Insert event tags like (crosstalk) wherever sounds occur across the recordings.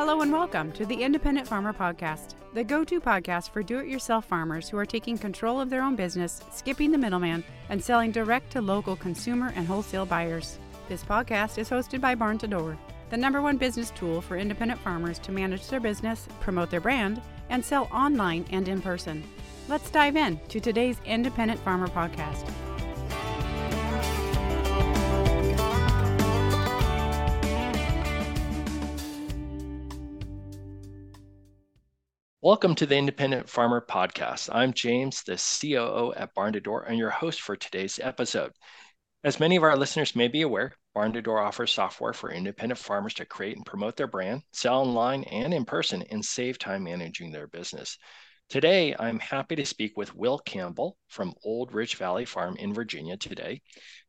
Hello and welcome to the Independent Farmer Podcast, the go to podcast for do it yourself farmers who are taking control of their own business, skipping the middleman, and selling direct to local consumer and wholesale buyers. This podcast is hosted by Barn2Door, the number one business tool for independent farmers to manage their business, promote their brand, and sell online and in person. Let's dive in to today's Independent Farmer Podcast. Welcome to the Independent Farmer Podcast. I'm James, the COO at Barn2Door, and your host for today's episode. As many of our listeners may be aware, Barn2Door offers software for independent farmers to create and promote their brand, sell online and in person, and save time managing their business. Today, I'm happy to speak with Will Campbell from Old Rich Valley Farm in Virginia today.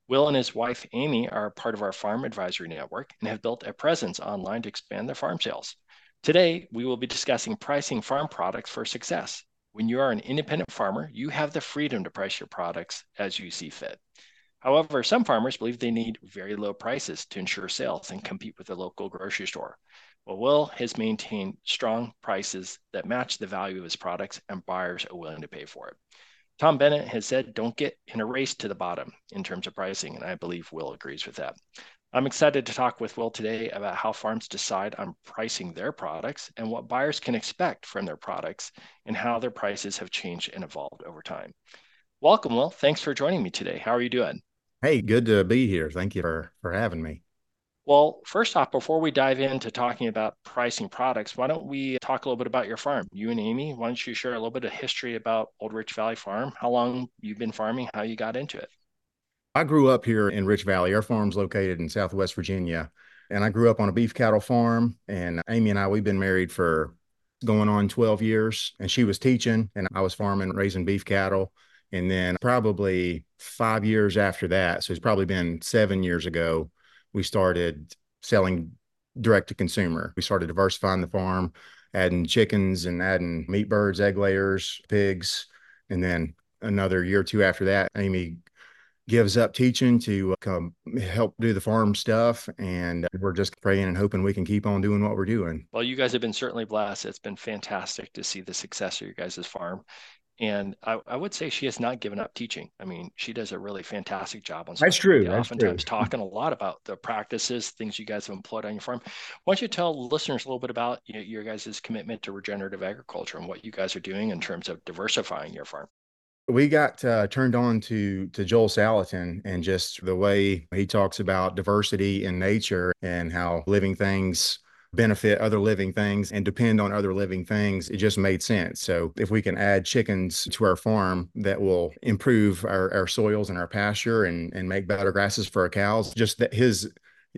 Will and his wife, Amy, are part of our farm advisory network and have built a presence online to expand their farm sales. Today, we will be discussing pricing farm products for success. When you are an independent farmer, you have the freedom to price your products as you see fit. However, some farmers believe they need very low prices to ensure sales and compete with the local grocery store. Well, Will has maintained strong prices that match the value of his products, and buyers are willing to pay for it. Tom Bennett has said, don't get in a race to the bottom in terms of pricing, and I believe Will agrees with that. I'm excited to talk with Will today about how farms decide on pricing their products and what buyers can expect from their products and how their prices have changed and evolved over time. Welcome, Will. Thanks for joining me today. How are you doing? Hey, good to be here. Thank you for, for having me. Well, first off, before we dive into talking about pricing products, why don't we talk a little bit about your farm? You and Amy, why don't you share a little bit of history about Old Rich Valley Farm, how long you've been farming, how you got into it? I grew up here in Rich Valley. Our farm's located in Southwest Virginia. And I grew up on a beef cattle farm. And Amy and I, we've been married for going on 12 years. And she was teaching, and I was farming, raising beef cattle. And then probably five years after that, so it's probably been seven years ago, we started selling direct to consumer. We started diversifying the farm, adding chickens and adding meat birds, egg layers, pigs. And then another year or two after that, Amy gives up teaching to uh, come help do the farm stuff. And we're just praying and hoping we can keep on doing what we're doing. Well, you guys have been certainly blessed. It's been fantastic to see the success of your guys' farm. And I, I, would say she has not given up teaching. I mean, she does a really fantastic job on. That's true. That's oftentimes true. talking a lot about the practices, things you guys have employed on your farm. Why don't you tell listeners a little bit about you know, your guys' commitment to regenerative agriculture and what you guys are doing in terms of diversifying your farm? We got uh, turned on to to Joel Salatin and just the way he talks about diversity in nature and how living things benefit other living things and depend on other living things it just made sense. So if we can add chickens to our farm that will improve our, our soils and our pasture and and make better grasses for our cows just that his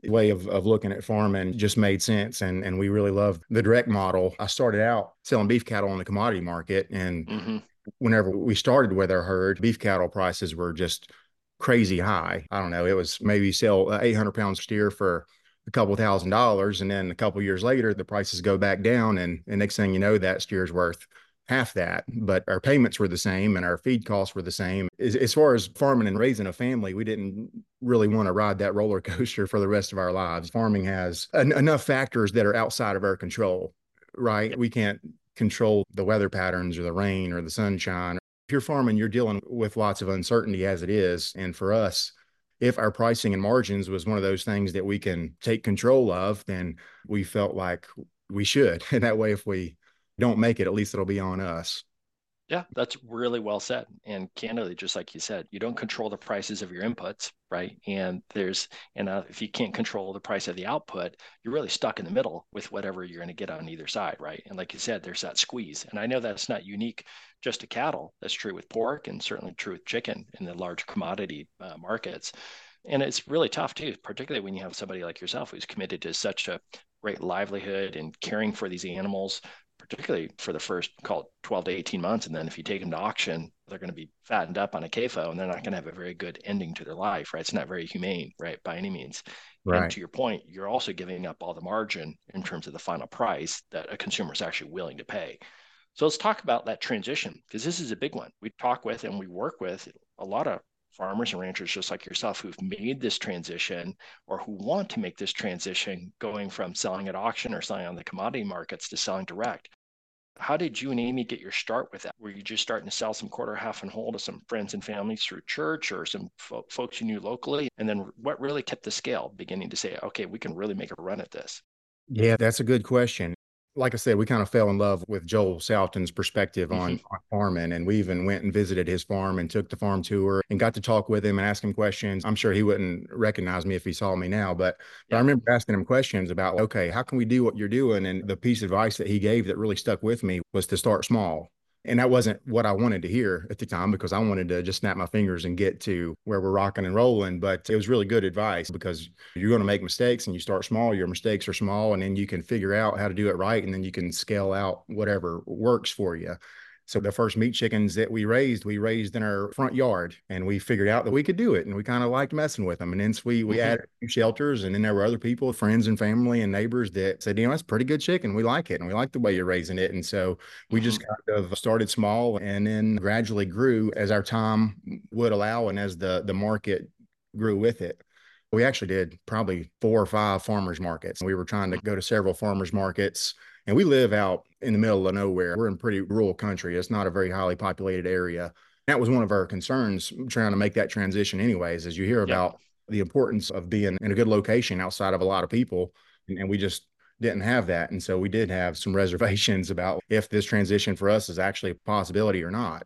way of, of looking at farming just made sense and and we really love the direct model. I started out selling beef cattle on the commodity market and mm-hmm whenever we started with our herd, beef cattle prices were just crazy high. I don't know. It was maybe sell uh, 800 pound steer for a couple thousand dollars. And then a couple years later, the prices go back down. And, and next thing you know, that steer's worth half that. But our payments were the same and our feed costs were the same. As, as far as farming and raising a family, we didn't really want to ride that roller (laughs) coaster for the rest of our lives. Farming has en- enough factors that are outside of our control, right? We can't control the weather patterns or the rain or the sunshine. If you're farming, you're dealing with lots of uncertainty as it is. And for us, if our pricing and margins was one of those things that we can take control of, then we felt like we should. (laughs) And that way, if we don't make it, at least it'll be on us. Yeah, that's really well said. And candidly, just like you said, you don't control the prices of your inputs, right? And there's, and uh, if you can't control the price of the output, you're really stuck in the middle with whatever you're going to get on either side, right? And like you said, there's that squeeze. And I know that's not unique just to cattle. That's true with pork and certainly true with chicken in the large commodity uh, markets. And it's really tough too, particularly when you have somebody like yourself who's committed to such a great livelihood and caring for these animals particularly for the first call 12 to 18 months. And then if you take them to auction, they're going to be fattened up on a CAFO and they're not going to have a very good ending to their life, right? It's not very humane, right? By any means. Right. And to your point, you're also giving up all the margin in terms of the final price that a consumer is actually willing to pay. So let's talk about that transition because this is a big one. We talk with and we work with a lot of farmers and ranchers just like yourself who've made this transition or who want to make this transition going from selling at auction or selling on the commodity markets to selling direct. How did you and Amy get your start with that? Were you just starting to sell some quarter, half, and whole to some friends and families through church or some fo- folks you knew locally? And then what really tipped the scale, beginning to say, okay, we can really make a run at this? Yeah, that's a good question like I said, we kind of fell in love with Joel Salatin's perspective on, mm-hmm. on, farming. And we even went and visited his farm and took the farm tour and got to talk with him and ask him questions. I'm sure he wouldn't recognize me if he saw me now, but, but I remember asking him questions about, okay, how can we do what you're doing? And the piece of advice that he gave that really stuck with me was to start small. And that wasn't what I wanted to hear at the time because I wanted to just snap my fingers and get to where we're rocking and rolling. But it was really good advice because you're going to make mistakes and you start small, your mistakes are small, and then you can figure out how to do it right. And then you can scale out whatever works for you. So the first meat chickens that we raised, we raised in our front yard and we figured out that we could do it. And we kind of liked messing with them. And then we, we mm-hmm. added shelters and then there were other people, friends and family and neighbors that said, you know, that's pretty good chicken. We like it. And we like the way you're raising it. And so we mm-hmm. just kind of started small and then gradually grew as our time would allow and as the, the market grew with it. We actually did probably four or five farmers markets. We were trying to go to several farmers markets and we live out in the middle of nowhere. We're in pretty rural country. It's not a very highly populated area. That was one of our concerns trying to make that transition, anyways, as you hear about the importance of being in a good location outside of a lot of people. And, and we just didn't have that. And so we did have some (laughs) reservations about if this transition for us is actually a possibility or not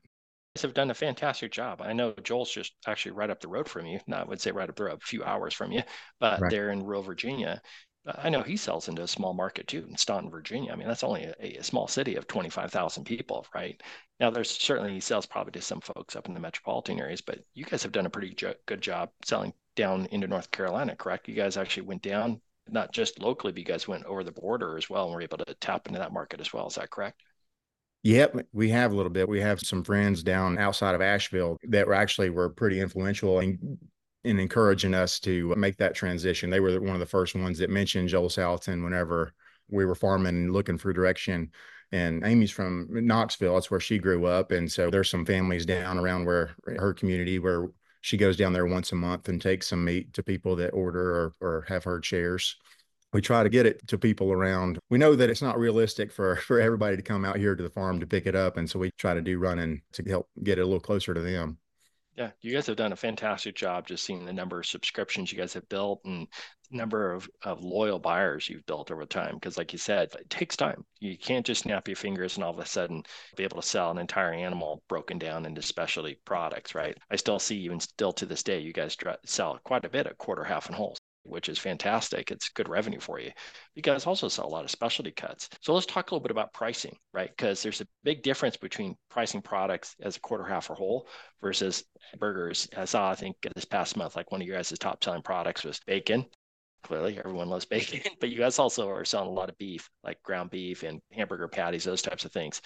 have done a fantastic job. I know Joel's just actually right up the road from you. Not I would say right up the road, a few hours from you, but right. they're in rural Virginia. I know he sells into a small market too in Staunton, Virginia. I mean, that's only a, a small city of 25,000 people, right? Now, there's certainly he sells probably to some folks up in the metropolitan areas, but you guys have done a pretty jo- good job selling down into North Carolina, correct? You guys actually went down, not just locally, but you guys went over the border as well and were able to tap into that market as well. Is that correct? Yep, we have a little bit. We have some friends down outside of Asheville that were actually were pretty influential and in encouraging us to make that transition. They were one of the first ones that mentioned Joel Salatin whenever we were farming and looking for direction. And Amy's from Knoxville. That's where she grew up. And so there's some families down around where her community where she goes down there once a month and takes some meat to people that order or, or have herd shares. We try to get it to people around. We know that it's not realistic for (laughs) for everybody to come out here to the farm to pick it up. And so we try to do running to help get it a little closer to them. Yeah, you guys have done a fantastic job just seeing the number of subscriptions you guys have built and number of, of loyal buyers you've built over time. Because, like you said, it takes time. You can't just snap your fingers and all of a sudden be able to sell an entire animal broken down into specialty products, right? I still see, even still to this day, you guys sell quite a bit of quarter, half, and wholes which is fantastic. It's good revenue for you. You guys also sell a lot of specialty cuts. So let's talk a little bit about pricing, right? Because there's a big difference between pricing products as a quarter, half, or whole versus burgers. I saw, I think, this past month, like one of your guys' top selling products was bacon. Clearly, everyone loves bacon, (laughs) but you guys also are selling a lot of beef, like ground beef and hamburger patties, those types of things.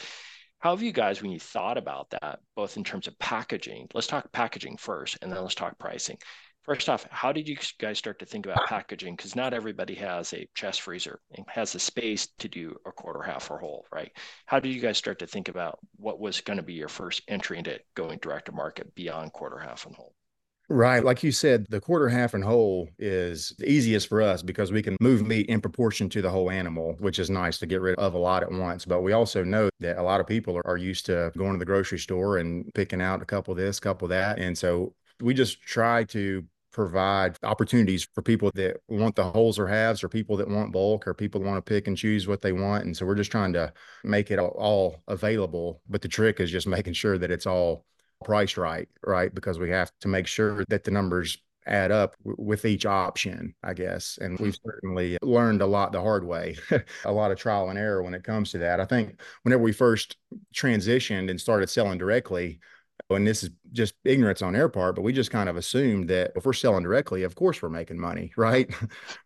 How have you guys, when you thought about that, both in terms of packaging, let's talk packaging first, and then let's talk pricing. First off, how did you guys start to think about packaging? Because not everybody has a chest freezer and has the space to do a quarter, half, or whole, right? How did you guys start to think about what was going to be your first entry into going direct to market beyond quarter, half, and whole? Right. Like you said, the quarter, half, and whole is the easiest for us because we can move meat in proportion to the whole animal, which is nice to get rid of a lot at once. But we also know that a lot of people are, used to going to the grocery store and picking out a couple of this, a couple of that. And so we just try to provide opportunities for people that want the wholes or halves or people that want bulk or people want to pick and choose what they want and so we're just trying to make it all available but the trick is just (laughs) making sure that it's all priced right right? Because we have to make sure that the numbers add up with each option i guess and we've certainly learned a lot the hard way (laughs) a lot of trial and error when it comes to that. I think whenever we first transitioned and started selling directly and this is just ignorance on their part, but we just kind of assumed that if we're selling directly, of course we're making money, (laughs) right?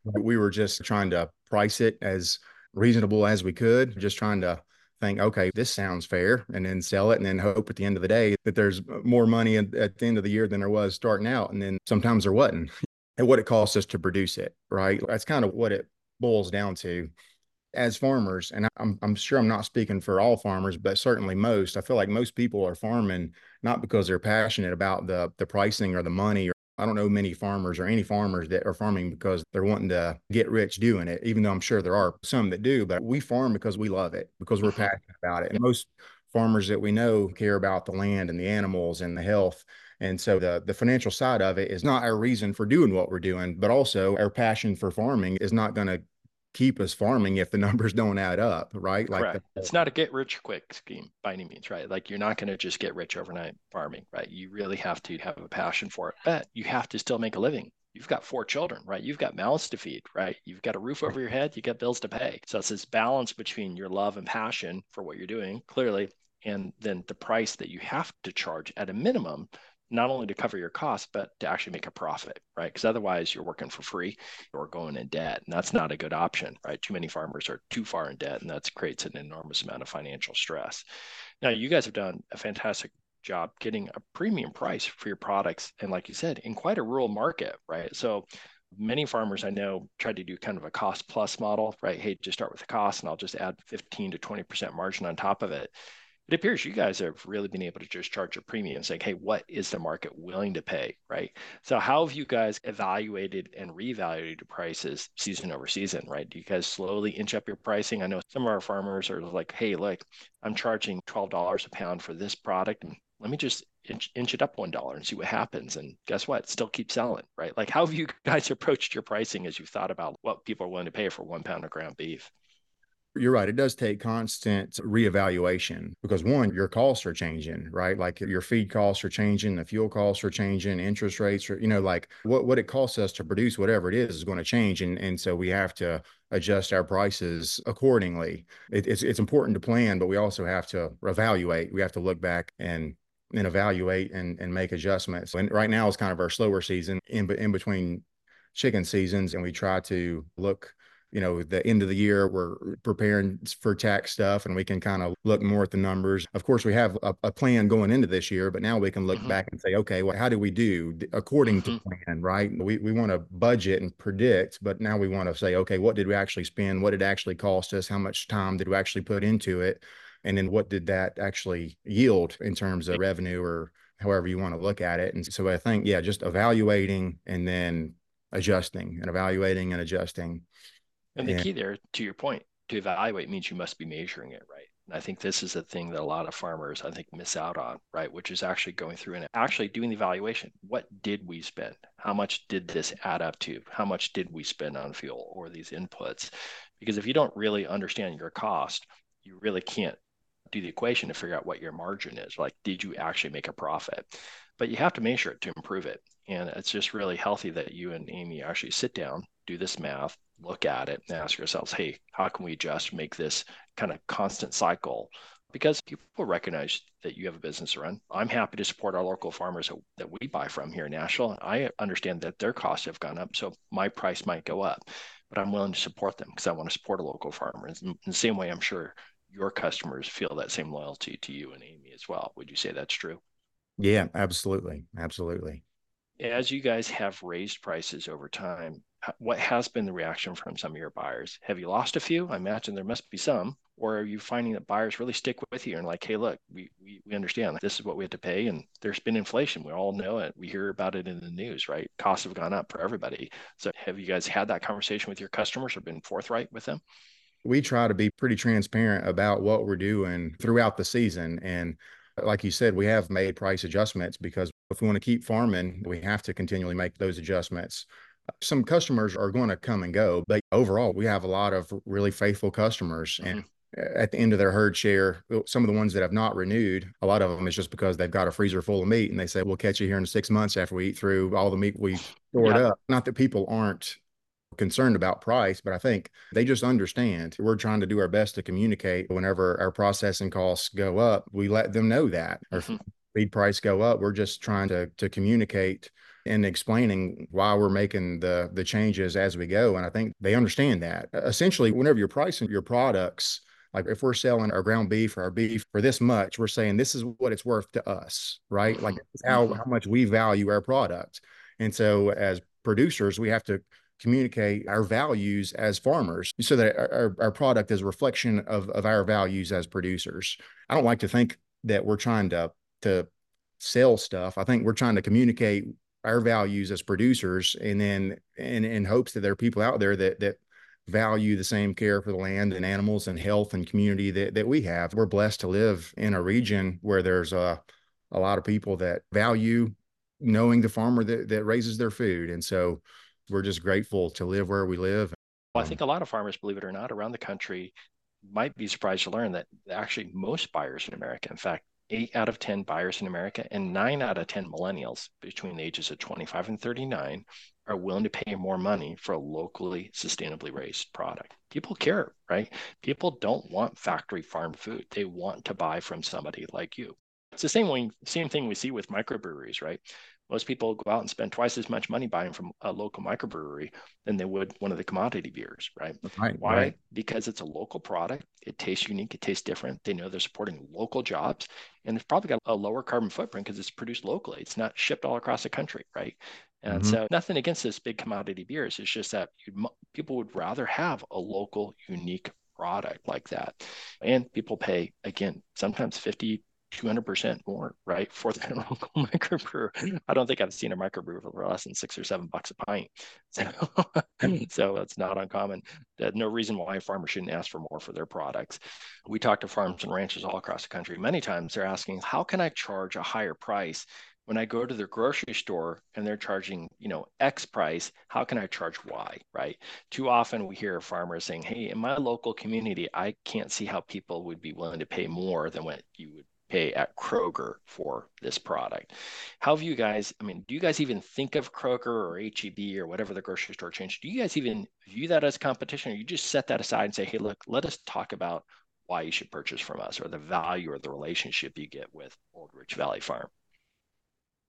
we were just trying to price it as reasonable as we could, just trying to think, okay, this sounds fair, and then sell it, and then hope at the end of the day that there's more money at, at the end of the year than there was starting out. And then sometimes there wasn't, (laughs) and what it costs us to produce it, right? That's kind of what it boils down to as farmers, and I'm, I'm sure I'm not speaking for all farmers, but certainly most, I feel like most people are farming not because they're passionate about the the pricing or the money. Or I don't know many farmers or any farmers that are farming because they're wanting to get rich doing it, even though I'm sure there are some that do, but we farm because we love it, because we're mm-hmm. passionate about it. And most farmers that we know care about the land and the animals and the health. And so the the financial side of it is not our reason for doing what we're doing, but also our passion for farming is not going to keep us farming if the (laughs) numbers don't add up, right? Like Correct. The, it's not a get rich quick scheme by any means, right? Like you're not going to just get rich overnight farming, right? You really have to have a passion for it, but you have to still make a living. You've got four children, right? You've got mouths to feed, right? You've got a roof over your head, you got bills to pay. So it's this balance between your love and passion for what you're doing, clearly, and then the price that you have to charge at a minimum not only to cover your costs, but to actually make a profit, right? Because otherwise you're working for free or going in debt. And that's not a good option, right? Too many farmers are too far in debt, and that creates an enormous amount of financial stress. Now, you guys have done a fantastic job getting a premium price for your products. And like you said, in quite a rural market, right? So many farmers I know try to do kind of a cost plus model, right? Hey, just start with the cost and I'll just add 15 to 20% margin on top of it it appears you guys have really been able to just charge a premium saying hey what is the market willing to pay? Right? So how have you guys evaluated and reevaluated prices season over season right? Do you guys slowly inch up your pricing? I know some of our farmers are like hey look i'm charging $12 a pound for this product and let me just inch, inch it up one dollar and see what happens. And guess what? Still keep selling right? Like how have you (laughs) guys approached your pricing as you've thought about what people are willing to pay for one pound of ground beef you're right. It does take constant reevaluation because one, your costs are changing, right? Like your feed costs are changing, the fuel costs are changing, interest rates are, you know, like what, what it costs us to produce whatever it is is going to change. And, and so we have to adjust our prices accordingly. It, it's, it's important to plan, but we also have to evaluate. We have to look back and and evaluate and, and make adjustments. And right now is kind of our slower season in, in between chicken seasons. And we try to look you know the end of the year we're preparing for tax stuff and we can kind of look more at the numbers. Of course we have a, a plan going into this year but now we can look mm-hmm. back and say okay well how do we do according mm-hmm. to plan right? We, we want to budget and predict but now we want to say okay what did we actually spend? What did it actually cost us? How much time did we actually put into it? And then what did that actually yield in terms of revenue or however you want to look at it? And so i think yeah just evaluating and then adjusting and evaluating and adjusting and the yeah. key there, to your point, to evaluate means you must be measuring it right. And I think this is the thing that a lot of farmers, I think, miss out on, right? Which is actually going through and actually doing the evaluation. What did we spend? How much did this add up to? How much did we spend on fuel or these inputs? Because if you don't really understand your cost, you really can't do the equation to figure out what your margin is. Like, did you actually make a profit? But you have to measure it to improve it. And it's just really healthy that you and Amy actually sit down, do this math, look at it and ask yourselves, hey, how can we adjust, make this kind of constant cycle? Because people recognize that you have a business to run. I'm happy to support our local farmers that we buy from here in Nashville. I understand that their costs have gone up, so my price might go up, but I'm willing to support them because I want to support a local farmer. In the same way, I'm sure your customers feel that same loyalty to you and Amy as well. Would you say that's true? Yeah, absolutely. Absolutely. As you guys have raised prices over time, what has been the reaction from some of your buyers? Have you lost a few? I imagine there must be some. Or are you finding that buyers really stick with you and like, hey, look, we, we, we understand this is what we have to pay. And there's been inflation. We all know it. We hear about it in the news, right? Costs have gone up for everybody. So have you guys had that conversation with your customers or been forthright with them? We try to be pretty transparent about what we're doing throughout the season. And like you said, we have made price adjustments because if we want to keep farming, we have to continually make those adjustments. Some customers are going to come and go, but overall, we have a lot of really faithful customers. Mm-hmm. And at the end of their herd share, some of the ones that have not renewed, a lot of them is just because they've got a freezer full of meat and they say, we'll catch you here in six months after we eat through all the meat we stored yeah. up. Not that people aren't concerned about price, but I think they just understand. We're trying to do our best to communicate whenever our processing costs go up, we let them know that. Mm-hmm. Feed price go up, we're just trying to to communicate and explaining why we're making the the changes as we go. And I think they understand that. Essentially, whenever you're pricing your products, like if we're selling our ground beef or our beef for this much, we're saying this is what it's worth to us, right? Like how, mm-hmm. how much we value our product. And so as producers, we have to communicate our values as farmers so that our, our product is a reflection of, of our values as producers. I don't like to think that we're trying to to sell stuff. I think we're trying to communicate our values as producers and then in in hopes that there are people out there that that value the same care for the land and animals and health and community that, that we have. We're blessed to live in a region where there's a, a lot of people that value knowing the farmer that, that raises their food. And so we're just grateful to live where we live. Well, I think a lot of farmers, believe it or not, around the country might be surprised to learn that actually most buyers in America, in fact, eight out of 10 buyers in America and nine out of 10 millennials between the ages of 25 and 39 are willing to pay more money for a locally sustainably raised product. People care, right? People don't want factory farm food. They want to buy from somebody like you. It's the same way, same thing we see with microbreweries, right? Most people go out and spend twice as much money buying from a local microbrewery than they would one of the commodity beers, right? right Why? Right. Because it's a local product. It tastes unique. It tastes different. They know they're supporting local jobs, and it's probably got a lower carbon footprint because it's produced locally. It's not shipped all across the country, right? And mm-hmm. so, nothing against this big commodity beers. It's just that people would rather have a local, unique product like that. And people pay, again, sometimes 50, 200% more, right, for the (laughs) local microbrewer. I don't think I've seen a microbrewer for less than six or seven bucks a pint. (laughs) So, hmm. so that's not uncommon. There's no reason why a farmer shouldn't ask for more for their products. We talk to farms and ranches all across the country. Many times they're asking, how can I charge a higher price when I go to the grocery store and they're charging, you know, X price, how can I charge Y, right? Too often we hear farmers saying, hey, in my local community, I can't see how people would be willing to pay more than what you would pay at Kroger for this product. How have you guys, I mean, do you guys even think of Kroger or HEB or whatever the grocery store chain? Do you guys even view that as competition or you just set that aside and say, hey, look, let us talk about why you should purchase from us or the value or the relationship you get with Old Rich Valley Farm?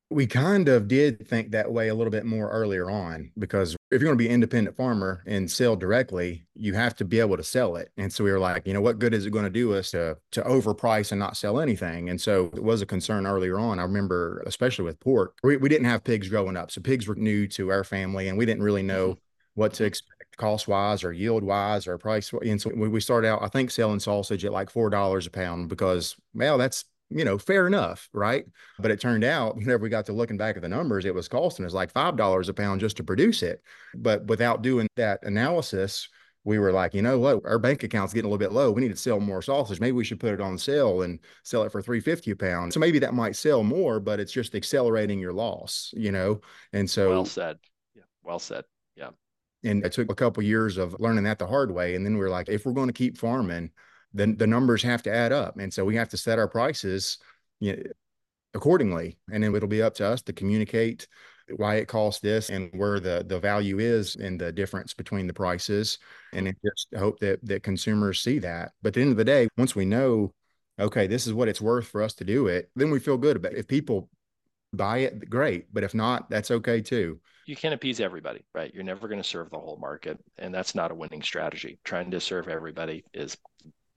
We kind of did think that way a little bit more earlier on because if you're going to be an independent farmer and sell directly, you have to be able to sell it. And so we were like, you know, what good is it going to do us to to overprice and not sell anything? And so it was a concern earlier on. I remember, especially with pork, we, we didn't have pigs growing up, so pigs were new to our family, and we didn't really know mm-hmm. what to expect cost wise or yield wise or price. And so we started out, I think, selling sausage at like four dollars a pound because well, that's you know, fair enough, right? But it turned out (laughs) whenever we got to looking back at the numbers, it was costing us like five dollars a pound just to produce it. But without doing that analysis, we were like, you know what, our bank account's getting a little bit low. We need to sell more sausage. Maybe we should put it on sale and sell it for 350 a pound. So maybe that might sell more, but it's just accelerating your loss, you know? And so well said. Yeah. Well said. Yeah. And it took a couple years of learning that the hard way. And then we are like, if we're going to keep farming, then the numbers have to add up. And so we have to set our prices you know, accordingly. And then it'll be up to us to communicate why it costs this and where the the value is and the difference between the prices. And just hope that that consumers see that. But at the end of the day once we know okay this is what it's worth for us to do it then we feel good about it. If people buy it great. But if not that's okay too. You can't appease everybody right? You're never going to serve the whole market. And that's not a winning strategy. Trying to serve everybody is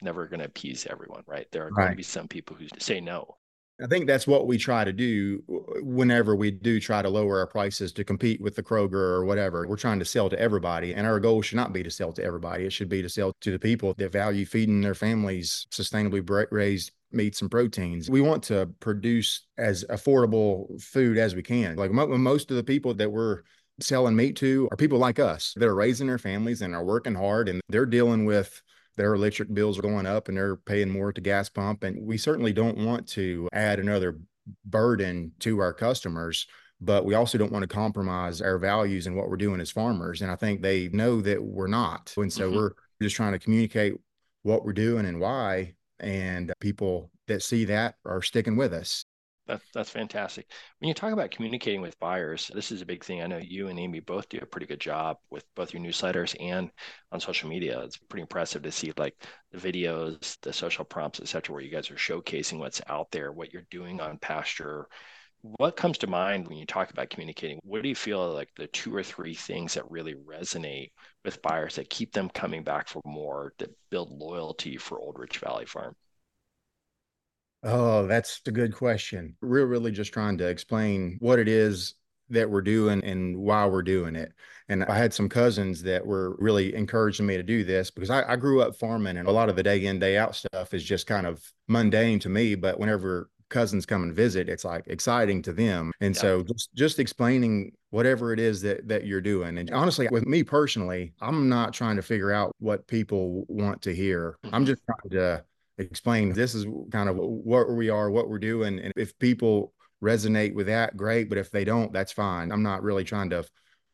never going to appease everyone, right? There are right. going to be some people who say no. I think that's what we try to do whenever we do try to lower our prices to compete with the Kroger or whatever. We're trying to sell to everybody. And our goal should not be to sell to everybody. It should be to sell to the people that value feeding their families sustainably raised meats and proteins. We want to produce as affordable food as we can. Like most of the people that we're selling meat to are people like us that are raising their families and are working hard and they're dealing with their electric bills are going up and they're paying more to gas pump. And we certainly don't want to add another burden to our customers, but we also don't want to compromise our values and what we're doing as farmers. And I think they know that we're not. And so mm-hmm. we're just trying to communicate what we're doing and why. And people that see that are sticking with us. That, that's fantastic. When you talk about communicating with buyers, this is a big thing. I know you and Amy both do a pretty good job with both your newsletters and on social media. It's pretty impressive to see like the videos, the social prompts, etc., where you guys are showcasing what's out there, what you're doing on pasture. What comes to mind when you talk about communicating? What do you feel like the two or three things that really resonate with buyers that keep them coming back for more, that build loyalty for Old Rich Valley Farm? Oh, that's a good question. We're really just trying to explain what it is that we're doing and why we're doing it. And I had some cousins that were really encouraging me to do this because I, I grew up farming and a lot of the day in, day out stuff is just kind of mundane to me. But whenever cousins come and visit, it's like exciting to them. And yeah. so just just explaining whatever it is that that you're doing. And honestly, with me personally, I'm not trying to figure out what people want to hear. I'm mm-hmm. just trying to explain this is kind of what we are, what we're doing. And if people resonate with that, great. But if they don't, that's fine. I'm not really trying to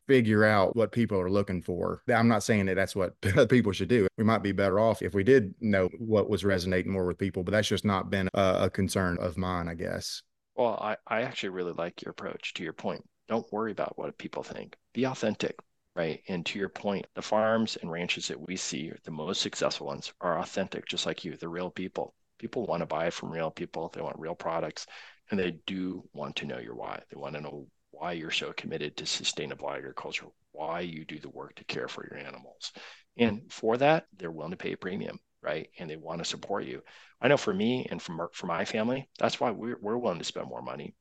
figure out what people are looking for. I'm not saying that that's what (laughs) people should do. We might be better off if we did know what was resonating more with people, but that's just not been a, a concern of mine, I guess. Well, I, I actually really like your approach to your point. Don't worry about what people think. Be authentic, right? And to your point, the farms and ranches that we see, the most successful ones, are authentic, just like you. They're real people. People want to buy from real people. They want real products and they do want to know your why. They want to know why you're so committed to sustainable agriculture, why you do the work to care for your animals. And for that, they're willing to pay a premium, right? And they want to support you. I know for me and for, for my family, that's why we're, we're willing to spend more money.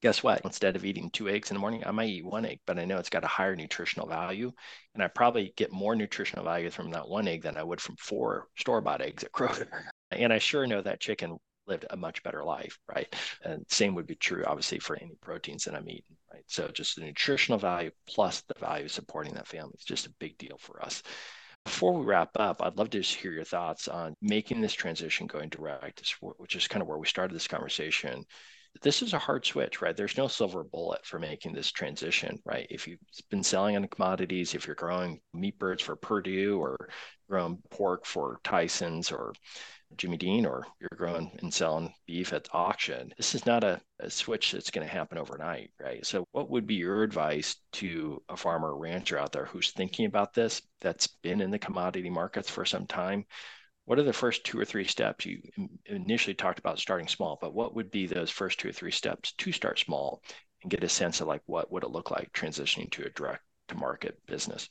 Guess what? Instead of eating two eggs in the morning, I might eat one egg, but I know it's got a higher nutritional value. And I probably get more nutritional value from that one egg than I would from four store bought eggs at (laughs) Kroger. And I sure know that chicken lived a much better life, right? And same would be true, obviously, for any proteins that I'm eating, right? So just the nutritional value plus the value supporting that family is just a big deal for us. Before we wrap up, I'd love to just hear your thoughts on making this transition going direct, which is kind of where we started this conversation. This is a hard switch, right? There's no silver bullet for making this transition, right? If you've been selling on commodities, if you're growing meat birds for Perdue or growing pork for Tyson's or Jimmy Dean or you're growing and selling beef at auction. This is not a, a switch that's going to happen overnight, right? So, what would be your advice to a farmer rancher out there who's thinking about this, that's been in the commodity markets for some time? What are the first two or three steps? You initially talked about starting small, but what would be those first two or three steps to start small and get a sense of like what would it look like transitioning to a direct to market business?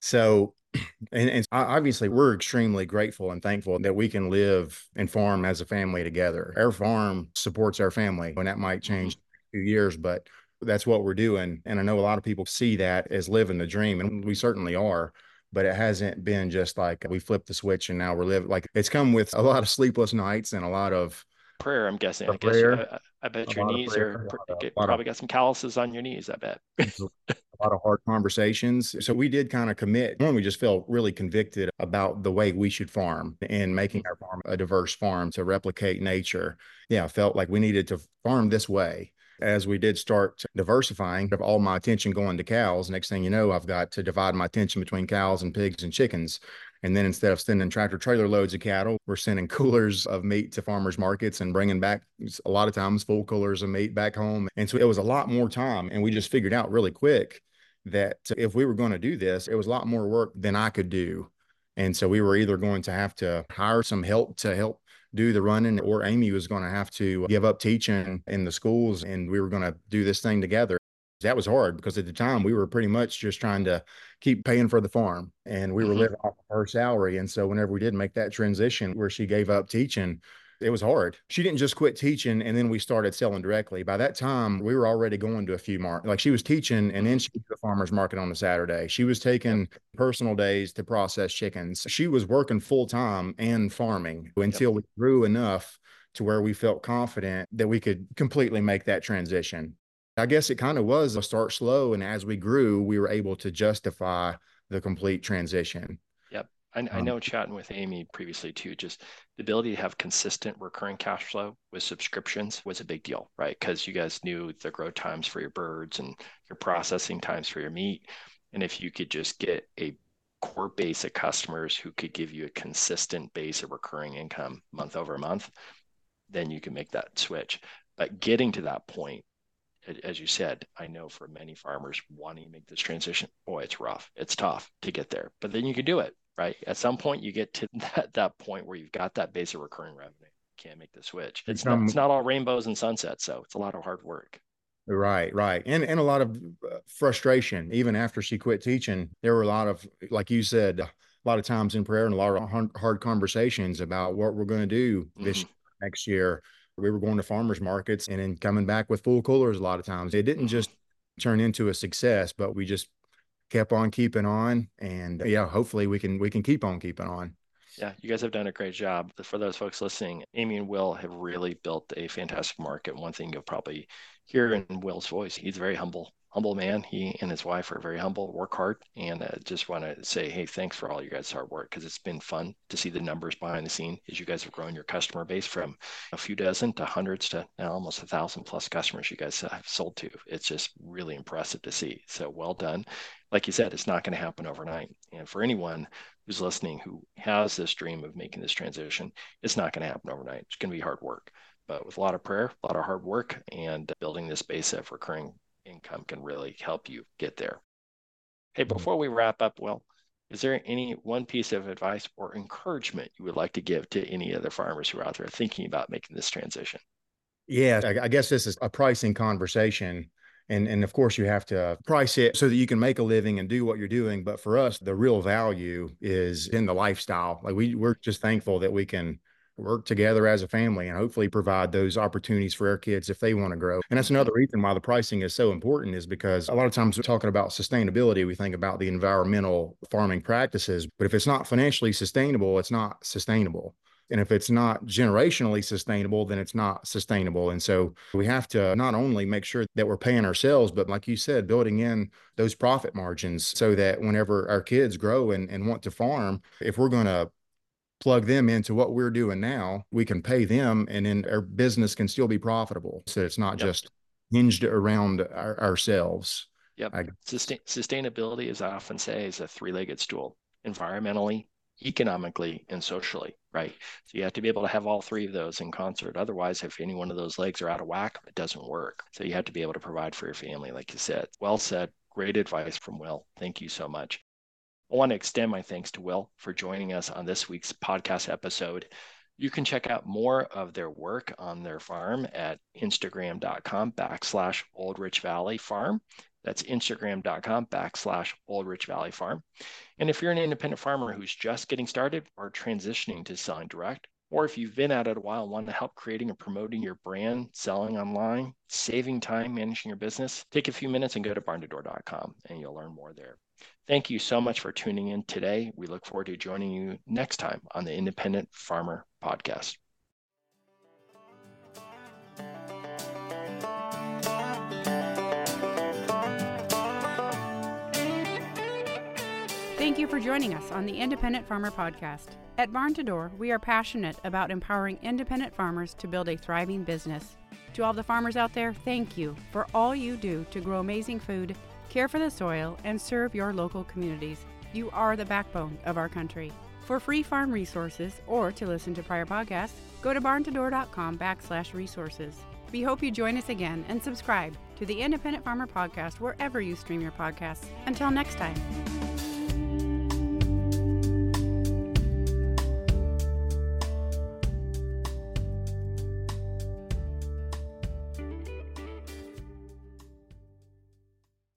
So (clears throat) and, and obviously we're extremely grateful and thankful that we can live and farm as a family together our farm supports our family and that might mm-hmm. change mm-hmm. few years but that's what we're doing and i know a lot of people see that as living the dream and we certainly are but it hasn't been just like we flipped the switch and now we're living like it's come with a lot of sleepless nights and a lot of prayer i'm guessing i guess I, I, bet your knees prayer, are of, probably got some calluses on your knees i bet (laughs) a lot of hard conversations. So we did kind of commit. One, we just felt really convicted about the way we should farm and making mm-hmm. our farm a diverse farm to replicate nature. Yeah, felt like we needed to farm this way. As we did start diversifying, of all my attention going to cows, next thing you know, I've got to divide my attention between cows and pigs and chickens. And then instead of sending tractor trailer loads of cattle, we're sending (laughs) coolers of meat to farmers markets and bringing back a lot of times full coolers of meat back home. And so it was a lot more time. And we just figured out really quick that uh, if we were going to do this, it was a lot more work than I could do. And so we were either going to have to hire some help to help do the running, or Amy was going to have to give up teaching in the schools and we were going to do this thing together. That was hard because at the time we were pretty much just trying to keep paying for the farm and we were mm-hmm. living off her salary. And so whenever we did make that transition where she gave up teaching, it was hard. She didn't just quit teaching and then we started selling directly. By that time, we were already going to a few mark. Like she was teaching and then she went to the farmer's market on a Saturday. She was taking personal days to process chickens. She was working full time and farming until we grew enough to where we felt confident that we could completely make that transition. I guess it kind of was a start slow. And as we grew, we were able to justify the complete transition. I, um, I know chatting with Amy previously too, just the ability to have consistent recurring cash flow with subscriptions was a big deal, right? Because you guys knew the grow times for your birds and your processing times for your meat. And if you could just get a core base of customers who could give you a consistent base of recurring income month over month, then you can make that switch. But getting to that point, as you said, I know for many farmers wanting to make this transition, boy, it's rough. It's tough to get there, but then you can do it right? At some point, you get to (laughs) that, that point where you've got that base of recurring revenue. You can't make the switch. It's, not, it's not all rainbows and sunsets. So it's a lot of hard work. Right, right. And and a lot of uh, frustration. Even after she quit teaching, there were a lot of, like you said, a lot of times in prayer and a lot of hard conversations about what we're going to do this mm-hmm. next year. We were going to farmers markets and then coming back with full coolers a lot of times. It didn't mm-hmm. just turn into a success, but we just kept on keeping on and yeah, hopefully we can we can keep on keeping on. Yeah, you guys have done a great job. For those folks listening, Amy and Will have really built a fantastic market. One thing you'll probably hear in Will's voice, he's very humble humble man. He and his wife are very humble, work hard, and uh, just want to say, hey, thanks for all you guys' hard work because it's been fun to see the numbers behind the scene as you guys have grown your customer base from a few dozen to hundreds to now almost a thousand plus customers you guys have sold to. It's just really impressive to see. So well done. Like you said, it's not going to happen overnight. And for anyone who's listening who has this dream of making this transition, it's not going to happen overnight. It's going to be hard work but with a lot of prayer, a lot of hard work, and building this base of recurring income can really help you get there. Hey, mm-hmm. before we wrap up, Will, is there any one piece of advice or encouragement you would like to give to any other farmers who are out there thinking about making this transition? Yeah, I guess this is a pricing conversation. And, and of course, you have to price it so that you can make a living and do what you're doing. But for us, the real value is in the lifestyle. Like we, we're just thankful that we can work together as a family and hopefully provide those opportunities for our kids if they want to grow. And that's another reason why the pricing is so important is because a lot of times we're talking about sustainability, we think about the environmental farming practices, but if it's not financially sustainable, it's not sustainable. And if it's not generationally sustainable, then it's not sustainable. And so we have to not only make sure that we're paying ourselves, but like you said, building in those profit margins so that whenever our kids grow and, and want to farm, if we're going to plug them into what we're doing now, we can pay them and then our business can still be profitable. So it's not yep. just hinged around our, ourselves. Yep. I, Sustain, sustainability, as I often say, is a three legged stool environmentally, economically, and socially, right? So you have to be able to have all three of those in concert. Otherwise, if any one of those legs are out of whack, it doesn't work. So you have to be able to provide for your family, like you said. Well said. Great advice from Will. Thank you so much. I want to extend my thanks to Will for joining us on this week's podcast episode. You can check out more of their work on their farm at instagram.com backslash Old Rich Valley Farm. That's instagram.com backslash Old Rich Valley Farm. And if you're an independent farmer who's just getting started or transitioning to selling direct, or if you've been at it a while and want to help creating and promoting your brand, selling online, saving time managing your business, take a few minutes and go to barn2door.com and you'll learn more there. Thank you so much for tuning in today. We look forward to joining you next time on the Independent Farmer Podcast. Thank you for joining us on the Independent Farmer Podcast. At Barn2Door, we are passionate about empowering independent farmers to build a thriving business. To all the farmers out there, thank you for all you do to grow amazing food care for the soil, and serve your local communities. You are the backbone of our country. For free farm resources or to listen to prior podcasts, go to barn2door.com backslash resources. We hope you join us again and subscribe to the Independent Farmer Podcast wherever you stream your podcasts. Until next time.